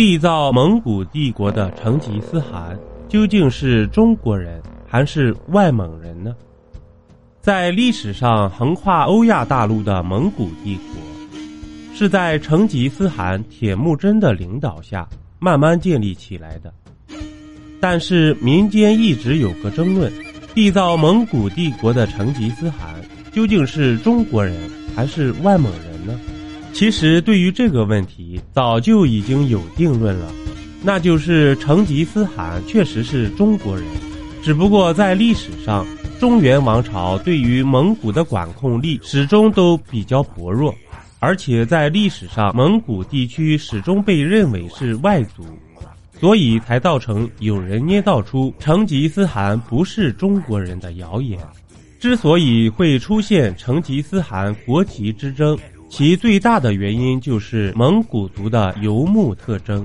缔造蒙古帝国的成吉思汗究竟是中国人还是外蒙人呢？在历史上，横跨欧亚大陆的蒙古帝国，是在成吉思汗铁木真的领导下慢慢建立起来的。但是民间一直有个争论：缔造蒙古帝国的成吉思汗究竟是中国人还是外蒙人呢？其实，对于这个问题，早就已经有定论了，那就是成吉思汗确实是中国人，只不过在历史上。中原王朝对于蒙古的管控力始终都比较薄弱，而且在历史上，蒙古地区始终被认为是外族，所以才造成有人捏造出成吉思汗不是中国人的谣言。之所以会出现成吉思汗国籍之争，其最大的原因就是蒙古族的游牧特征。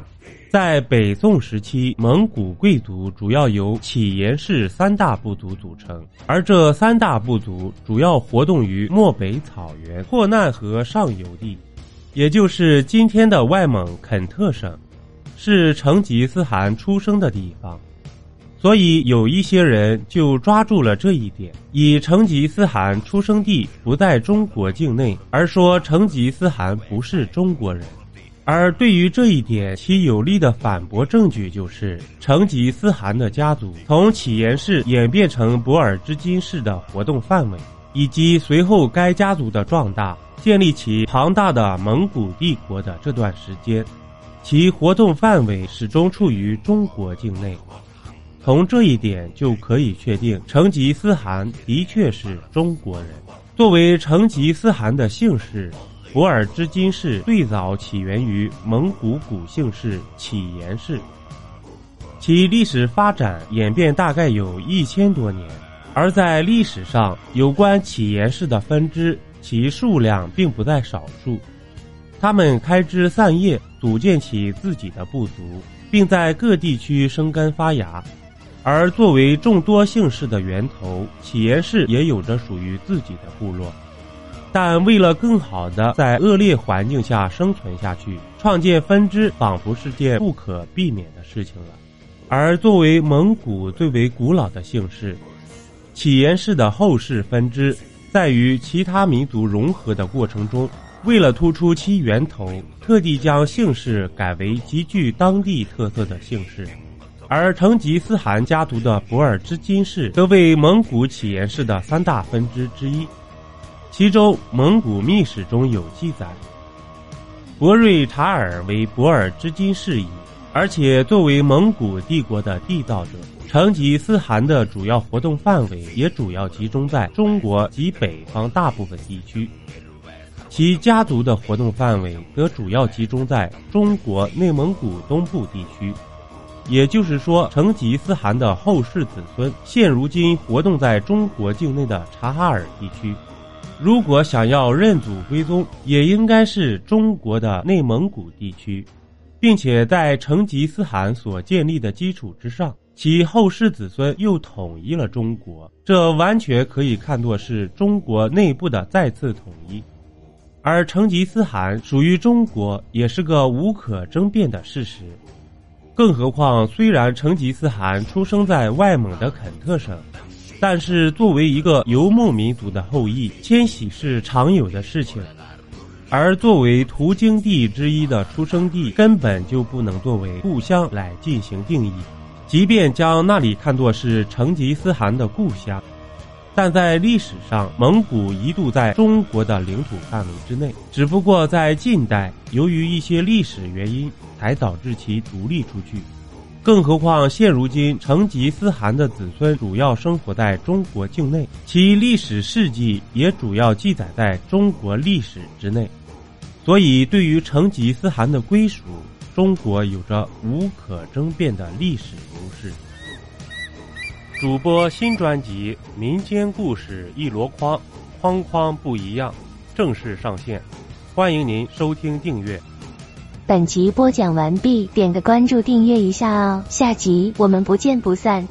在北宋时期，蒙古贵族主要由乞颜氏三大部族组成，而这三大部族主要活动于漠北草原、霍难河上游地，也就是今天的外蒙肯特省，是成吉思汗出生的地方。所以有一些人就抓住了这一点，以成吉思汗出生地不在中国境内，而说成吉思汗不是中国人。而对于这一点，其有力的反驳证据就是成吉思汗的家族从乞颜氏演变成博尔之金氏的活动范围，以及随后该家族的壮大，建立起庞大的蒙古帝国的这段时间，其活动范围始终处于中国境内。从这一点就可以确定，成吉思汗的确是中国人。作为成吉思汗的姓氏。博尔之金氏最早起源于蒙古古姓氏乞颜氏，其历史发展演变大概有一千多年。而在历史上，有关乞颜氏的分支，其数量并不在少数。他们开枝散叶，组建起自己的部族，并在各地区生根发芽。而作为众多姓氏的源头，乞颜氏也有着属于自己的部落。但为了更好的在恶劣环境下生存下去，创建分支仿佛是件不可避免的事情了。而作为蒙古最为古老的姓氏，乞颜氏的后世分支，在与其他民族融合的过程中，为了突出其源头，特地将姓氏改为极具当地特色的姓氏。而成吉思汗家族的博尔之金氏，则为蒙古乞颜氏的三大分支之一。其中，蒙古秘史中有记载，博瑞察尔为博尔之金氏裔，而且作为蒙古帝国的缔造者，成吉思汗的主要活动范围也主要集中在中国及北方大部分地区，其家族的活动范围则主要集中在中国内蒙古东部地区。也就是说，成吉思汗的后世子孙现如今活动在中国境内的察哈尔地区。如果想要认祖归宗，也应该是中国的内蒙古地区，并且在成吉思汗所建立的基础之上，其后世子孙又统一了中国，这完全可以看作是中国内部的再次统一。而成吉思汗属于中国，也是个无可争辩的事实。更何况，虽然成吉思汗出生在外蒙的肯特省。但是，作为一个游牧民族的后裔，迁徙是常有的事情，而作为途经地之一的出生地，根本就不能作为故乡来进行定义。即便将那里看作是成吉思汗的故乡，但在历史上，蒙古一度在中国的领土范围之内，只不过在近代，由于一些历史原因，才导致其独立出去。更何况，现如今成吉思汗的子孙主要生活在中国境内，其历史事迹也主要记载在中国历史之内，所以对于成吉思汗的归属，中国有着无可争辩的历史优势。主播新专辑《民间故事一箩筐》，筐筐不一样，正式上线，欢迎您收听订阅。本集播讲完毕，点个关注，订阅一下哦，下集我们不见不散。